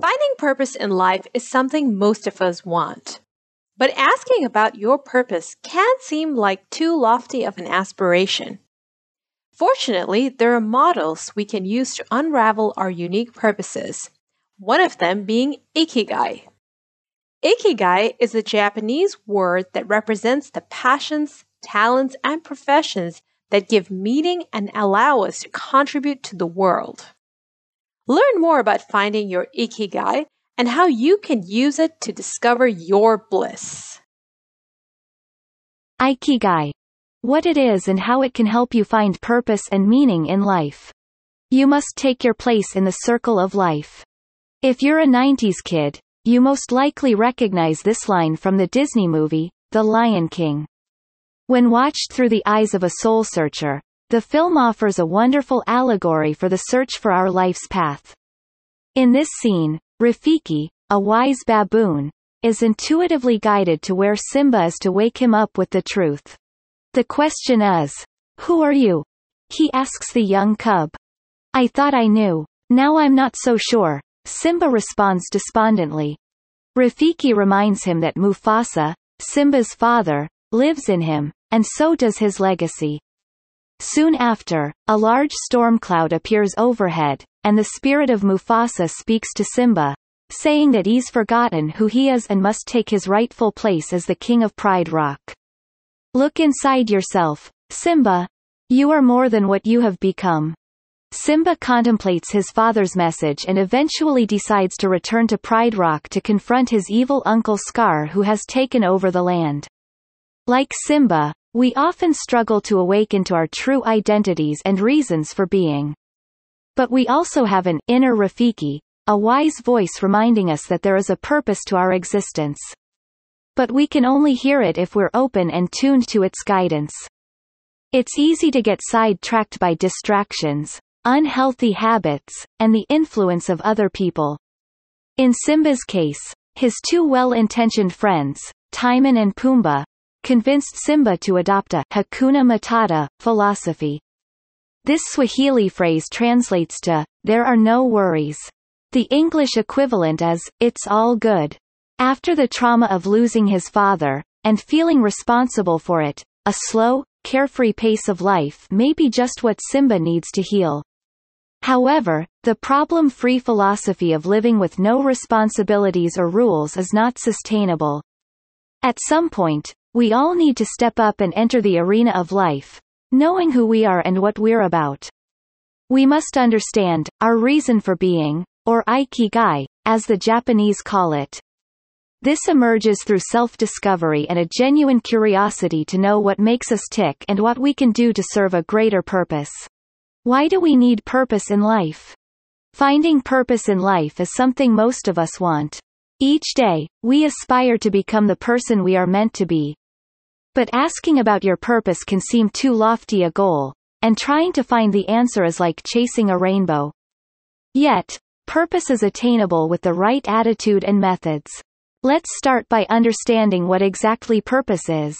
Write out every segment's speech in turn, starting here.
Finding purpose in life is something most of us want. But asking about your purpose can seem like too lofty of an aspiration. Fortunately, there are models we can use to unravel our unique purposes, one of them being ikigai. Ikigai is a Japanese word that represents the passions, talents, and professions that give meaning and allow us to contribute to the world. Learn more about finding your ikigai and how you can use it to discover your bliss. Ikigai. What it is and how it can help you find purpose and meaning in life. You must take your place in the circle of life. If you're a 90s kid, you most likely recognize this line from the Disney movie, The Lion King. When watched through the eyes of a soul searcher, the film offers a wonderful allegory for the search for our life's path. In this scene, Rafiki, a wise baboon, is intuitively guided to where Simba is to wake him up with the truth. The question is, Who are you? He asks the young cub. I thought I knew. Now I'm not so sure, Simba responds despondently. Rafiki reminds him that Mufasa, Simba's father, lives in him, and so does his legacy. Soon after, a large storm cloud appears overhead, and the spirit of Mufasa speaks to Simba, saying that he's forgotten who he is and must take his rightful place as the king of Pride Rock. Look inside yourself, Simba. You are more than what you have become. Simba contemplates his father's message and eventually decides to return to Pride Rock to confront his evil uncle Scar who has taken over the land. Like Simba, we often struggle to awaken to our true identities and reasons for being. But we also have an inner Rafiki, a wise voice reminding us that there is a purpose to our existence. But we can only hear it if we're open and tuned to its guidance. It's easy to get sidetracked by distractions, unhealthy habits, and the influence of other people. In Simba's case, his two well-intentioned friends, Timon and Pumbaa, convinced Simba to adopt a Hakuna Matata philosophy. This Swahili phrase translates to, there are no worries. The English equivalent is, it's all good. After the trauma of losing his father, and feeling responsible for it, a slow, carefree pace of life may be just what Simba needs to heal. However, the problem-free philosophy of living with no responsibilities or rules is not sustainable. At some point, we all need to step up and enter the arena of life, knowing who we are and what we're about. We must understand, our reason for being, or ikigai, as the Japanese call it. This emerges through self-discovery and a genuine curiosity to know what makes us tick and what we can do to serve a greater purpose. Why do we need purpose in life? Finding purpose in life is something most of us want. Each day, we aspire to become the person we are meant to be, but asking about your purpose can seem too lofty a goal, and trying to find the answer is like chasing a rainbow. Yet, purpose is attainable with the right attitude and methods. Let's start by understanding what exactly purpose is.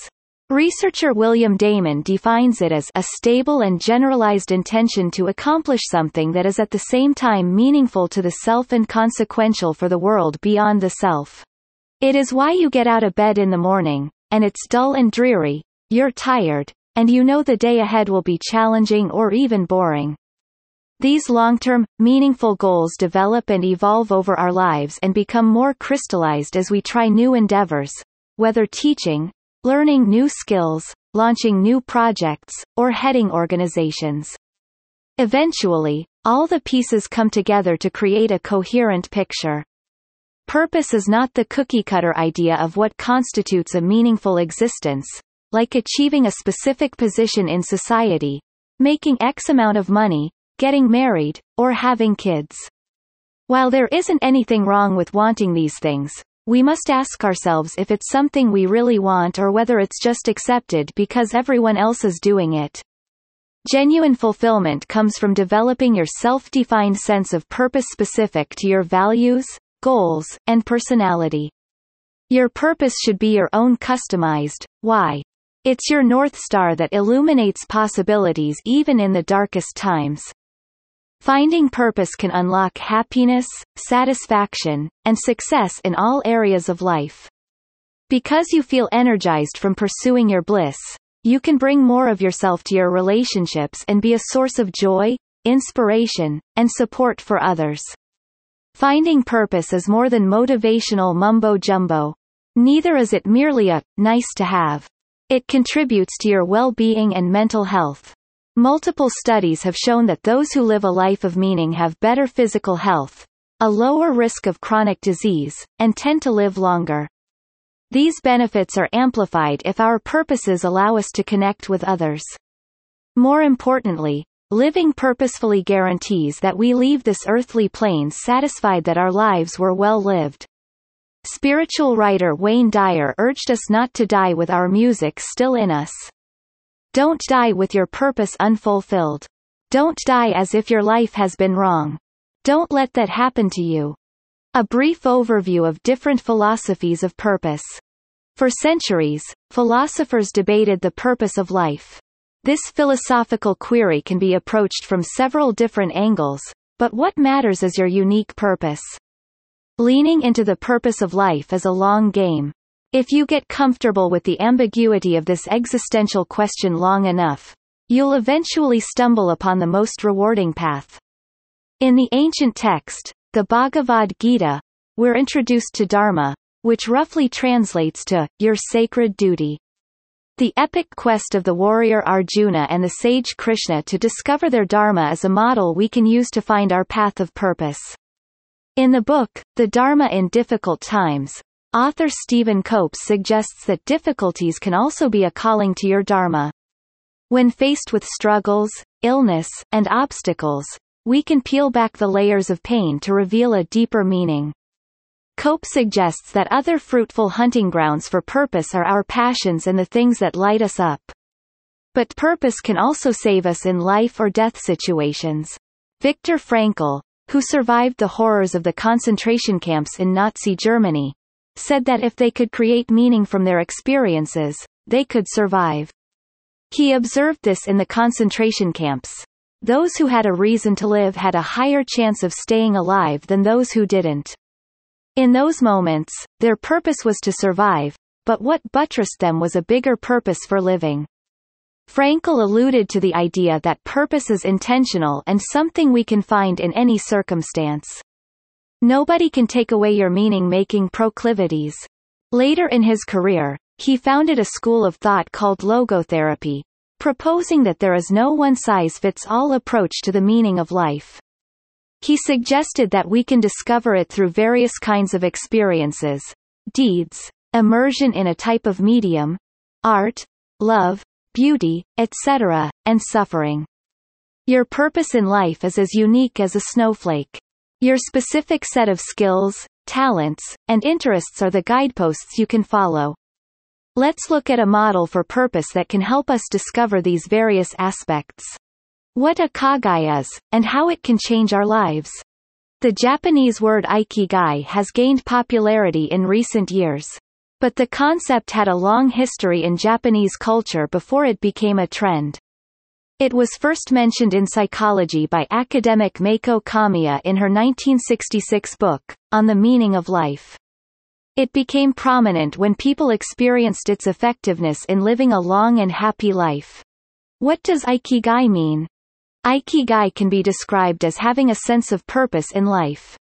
Researcher William Damon defines it as a stable and generalized intention to accomplish something that is at the same time meaningful to the self and consequential for the world beyond the self. It is why you get out of bed in the morning, and it's dull and dreary, you're tired, and you know the day ahead will be challenging or even boring. These long-term, meaningful goals develop and evolve over our lives and become more crystallized as we try new endeavors, whether teaching, learning new skills, launching new projects, or heading organizations. Eventually, all the pieces come together to create a coherent picture. Purpose is not the cookie-cutter idea of what constitutes a meaningful existence, like achieving a specific position in society, making X amount of money, getting married, or having kids. While there isn't anything wrong with wanting these things, we must ask ourselves if it's something we really want or whether it's just accepted because everyone else is doing it. Genuine fulfillment comes from developing your self-defined sense of purpose specific to your values, goals, and personality. Your purpose should be your own customized, why. It's your North Star that illuminates possibilities even in the darkest times. Finding purpose can unlock happiness, satisfaction, and success in all areas of life. Because you feel energized from pursuing your bliss, you can bring more of yourself to your relationships and be a source of joy, inspiration, and support for others. Finding purpose is more than motivational mumbo-jumbo. Neither is it merely a, nice to have. It contributes to your well-being and mental health. Multiple studies have shown that those who live a life of meaning have better physical health, a lower risk of chronic disease, and tend to live longer. These benefits are amplified if our purposes allow us to connect with others. More importantly, living purposefully guarantees that we leave this earthly plane satisfied that our lives were well lived. Spiritual writer Wayne Dyer urged us not to die with our music still in us. Don't die with your purpose unfulfilled. Don't die as if your life has been wrong. Don't let that happen to you. A brief overview of different philosophies of purpose. For centuries, philosophers debated the purpose of life. This philosophical query can be approached from several different angles, but what matters is your unique purpose. Leaning into the purpose of life is a long game. If you get comfortable with the ambiguity of this existential question long enough, you'll eventually stumble upon the most rewarding path. In the ancient text, the Bhagavad Gita, we're introduced to Dharma, which roughly translates to, your sacred duty. The epic quest of the warrior Arjuna and the sage Krishna to discover their Dharma is a model we can use to find our path of purpose. In the book, The Dharma in Difficult Times, Author Stephen Cope suggests that difficulties can also be a calling to your dharma. When faced with struggles, illness, and obstacles, we can peel back the layers of pain to reveal a deeper meaning. Cope suggests that other fruitful hunting grounds for purpose are our passions and the things that light us up. But purpose can also save us in life or death situations. Viktor Frankl, who survived the horrors of the concentration camps in Nazi Germany, said that if they could create meaning from their experiences, they could survive. He observed this in the concentration camps. Those who had a reason to live had a higher chance of staying alive than those who didn't. In those moments, their purpose was to survive, but what buttressed them was a bigger purpose for living. Frankl alluded to the idea that purpose is intentional and something we can find in any circumstance. Nobody can take away your meaning-making proclivities. Later in his career, he founded a school of thought called logotherapy, proposing that there is no one-size-fits-all approach to the meaning of life. He suggested that we can discover it through various kinds of experiences, deeds, immersion in a type of medium, art, love, beauty, etc., and suffering. Your purpose in life is as unique as a snowflake. Your specific set of skills, talents, and interests are the guideposts you can follow. Let's look at a model for purpose that can help us discover these various aspects. What ikigai is, and how it can change our lives. The Japanese word ikigai has gained popularity in recent years. But the concept had a long history in Japanese culture before it became a trend. It was first mentioned in psychology by academic Mieko Kamiya in her 1966 book, On the Meaning of Life. It became prominent when people experienced its effectiveness in living a long and happy life. What does Ikigai mean? Ikigai can be described as having a sense of purpose in life.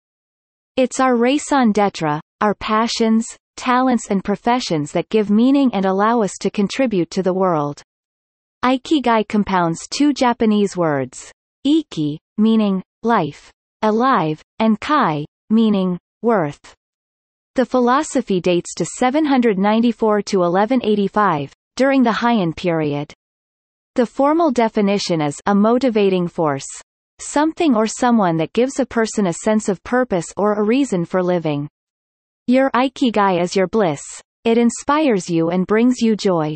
It's our raison d'etre, our passions, talents and professions that give meaning and allow us to contribute to the world. Ikigai compounds two Japanese words, iki, meaning life, alive, and kai, meaning worth. The philosophy dates to 794 to 1185, during the Heian period. The formal definition is a motivating force. Something or someone that gives a person a sense of purpose or a reason for living. Your ikigai is your bliss. It inspires you and brings you joy.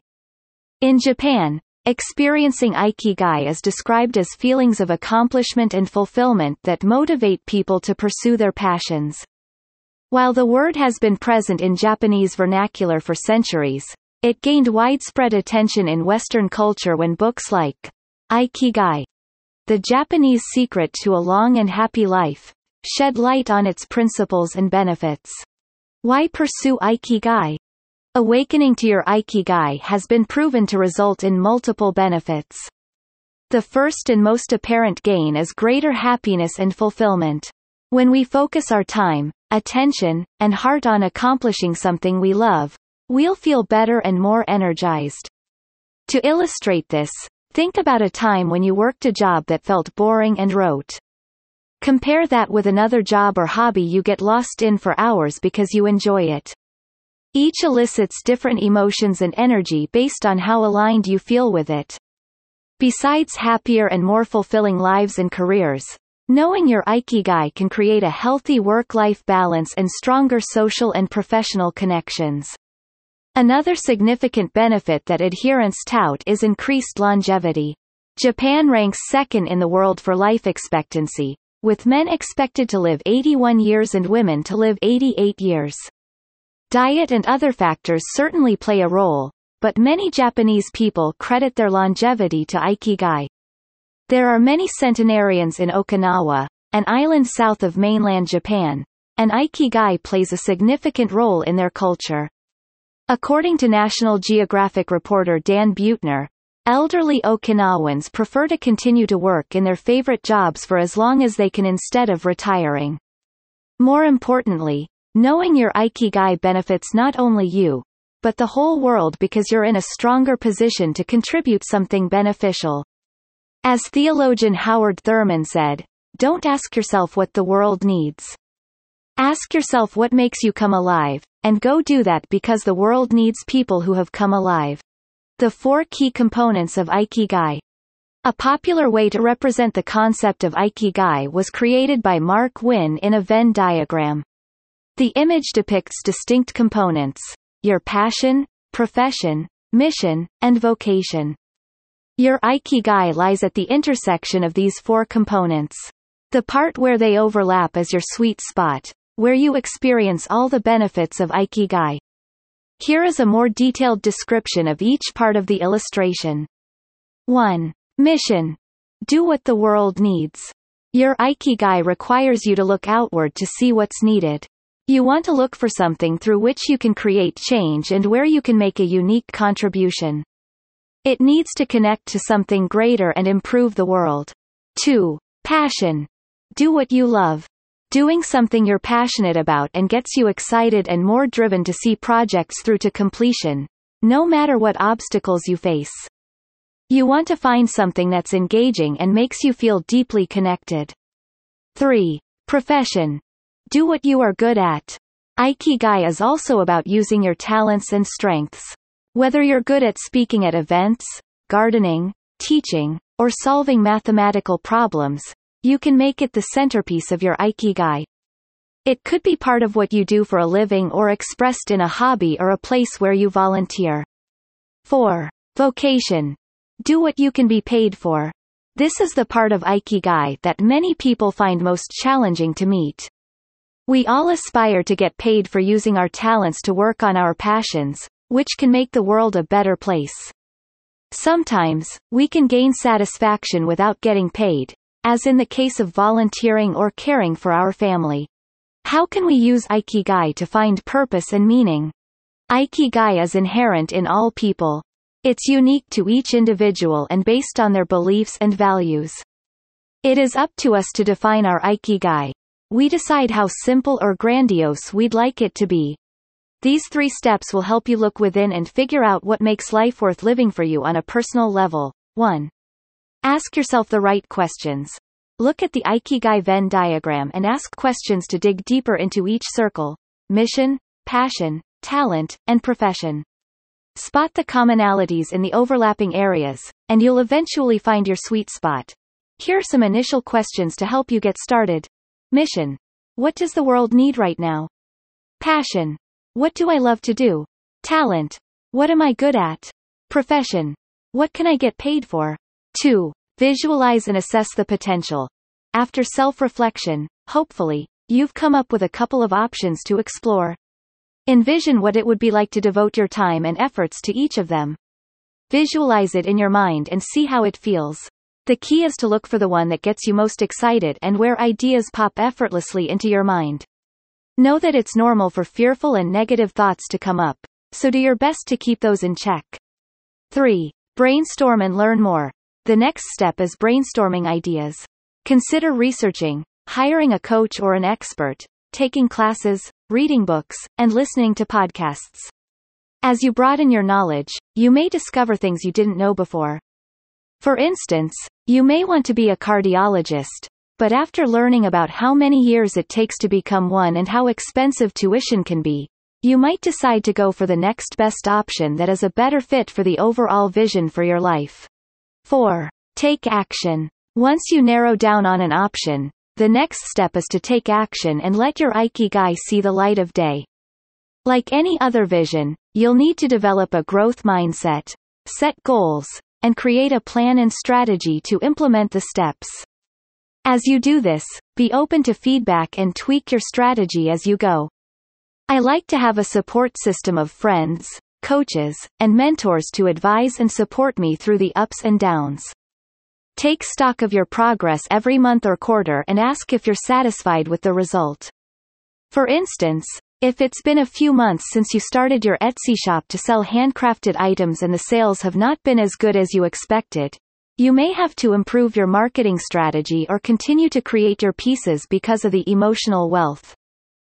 In Japan, experiencing ikigai is described as feelings of accomplishment and fulfillment that motivate people to pursue their passions. While the word has been present in Japanese vernacular for centuries, it gained widespread attention in Western culture when books like Ikigai, The Japanese Secret to a Long and Happy Life, shed light on its principles and benefits. Why pursue Ikigai? Awakening to your Ikigai has been proven to result in multiple benefits. The first and most apparent gain is greater happiness and fulfillment. When we focus our time, attention, and heart on accomplishing something we love, we'll feel better and more energized. To illustrate this, think about a time when you worked a job that felt boring and rote. Compare that with another job or hobby you get lost in for hours because you enjoy it. Each elicits different emotions and energy based on how aligned you feel with it. Besides happier and more fulfilling lives and careers, Knowing your Ikigai can create a healthy work-life balance and stronger social and professional connections. Another significant benefit that adherents tout is increased longevity. Japan ranks second in the world for life expectancy, with men expected to live 81 years and women to live 88 years. Diet and other factors certainly play a role, but many Japanese people credit their longevity to Ikigai. There are many centenarians in Okinawa, an island south of mainland Japan, and Ikigai plays a significant role in their culture. According to National Geographic reporter Dan Buettner, elderly Okinawans prefer to continue to work in their favorite jobs for as long as they can instead of retiring. More importantly, knowing your Ikigai benefits not only you, but the whole world because you're in a stronger position to contribute something beneficial. As theologian Howard Thurman said, don't ask yourself what the world needs. Ask yourself what makes you come alive, and go do that because the world needs people who have come alive. The four key components of Ikigai. A popular way to represent the concept of Ikigai was created by Marc Winn in a Venn diagram. The image depicts distinct components, your passion, profession, mission, and vocation. Your Ikigai lies at the intersection of these four components. The part where they overlap is your sweet spot, where you experience all the benefits of Ikigai. Here is a more detailed description of each part of the illustration. 1. Mission. Do what the world needs. Your Ikigai requires you to look outward to see what's needed. You want to look for something through which you can create change and where you can make a unique contribution. It needs to connect to something greater and improve the world. 2. Passion. Do what you love. Doing something you're passionate about and gets you excited and more driven to see projects through to completion, no matter what obstacles you face. You want to find something that's engaging and makes you feel deeply connected. 3. Profession. Do what you are good at. Ikigai is also about using your talents and strengths. Whether you're good at speaking at events, gardening, teaching, or solving mathematical problems, you can make it the centerpiece of your Ikigai. It could be part of what you do for a living or expressed in a hobby or a place where you volunteer. 4. Vocation. Do what you can be paid for. This is the part of Ikigai that many people find most challenging to meet. We all aspire to get paid for using our talents to work on our passions, which can make the world a better place. Sometimes, we can gain satisfaction without getting paid, as in the case of volunteering or caring for our family. How can we use Ikigai to find purpose and meaning? Ikigai is inherent in all people. It's unique to each individual and based on their beliefs and values. It is up to us to define our Ikigai. We decide how simple or grandiose we'd like it to be. These three steps will help you look within and figure out what makes life worth living for you on a personal level. 1. Ask yourself the right questions. Look at the Ikigai Venn diagram and ask questions to dig deeper into each circle mission, passion, talent, and profession. Spot the commonalities in the overlapping areas, and you'll eventually find your sweet spot. Here are some initial questions to help you get started. Mission. What does the world need right now? Passion. What do I love to do? Talent. What am I good at? Profession. What can I get paid for? 2. Visualize and assess the potential. After self-reflection, hopefully, you've come up with a couple of options to explore. Envision what it would be like to devote your time and efforts to each of them. Visualize it in your mind and see how it feels. The key is to look for the one that gets you most excited and where ideas pop effortlessly into your mind. Know that it's normal for fearful and negative thoughts to come up, so do your best to keep those in check. 3. Brainstorm and learn more. The next step is brainstorming ideas. Consider researching, hiring a coach or an expert, taking classes, reading books, and listening to podcasts. As you broaden your knowledge, you may discover things you didn't know before. For instance, you may want to be a cardiologist, but after learning about how many years it takes to become one and how expensive tuition can be, you might decide to go for the next best option that is a better fit for the overall vision for your life. 4. Take action. Once you narrow down on an option, the next step is to take action and let your Ikigai see the light of day. Like any other vision, you'll need to develop a growth mindset, set goals, and create a plan and strategy to implement the steps. As you do this, be open to feedback and tweak your strategy as you go. I like to have a support system of friends, coaches, and mentors to advise and support me through the ups and downs. Take stock of your progress every month or quarter and ask if you're satisfied with the result. For instance, if it's been a few months since you started your Etsy shop to sell handcrafted items and the sales have not been as good as you expected, you may have to improve your marketing strategy or continue to create your pieces because of the emotional wealth.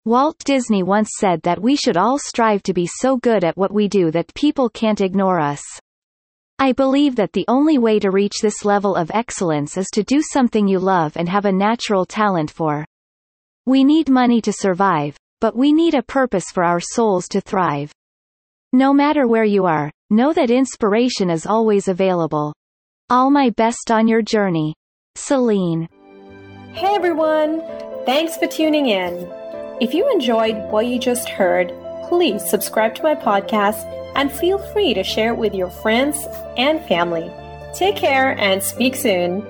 Walt Disney once said that we should all strive to be so good at what we do that people can't ignore us. I believe that the only way to reach this level of excellence is to do something you love and have a natural talent for. We need money to survive, but we need a purpose for our souls to thrive. No matter where you are, know that inspiration is always available. All my best on your journey. Celine. Hey everyone! Thanks for tuning in. If you enjoyed what you just heard, please subscribe to my podcast and feel free to share it with your friends and family. Take care and speak soon.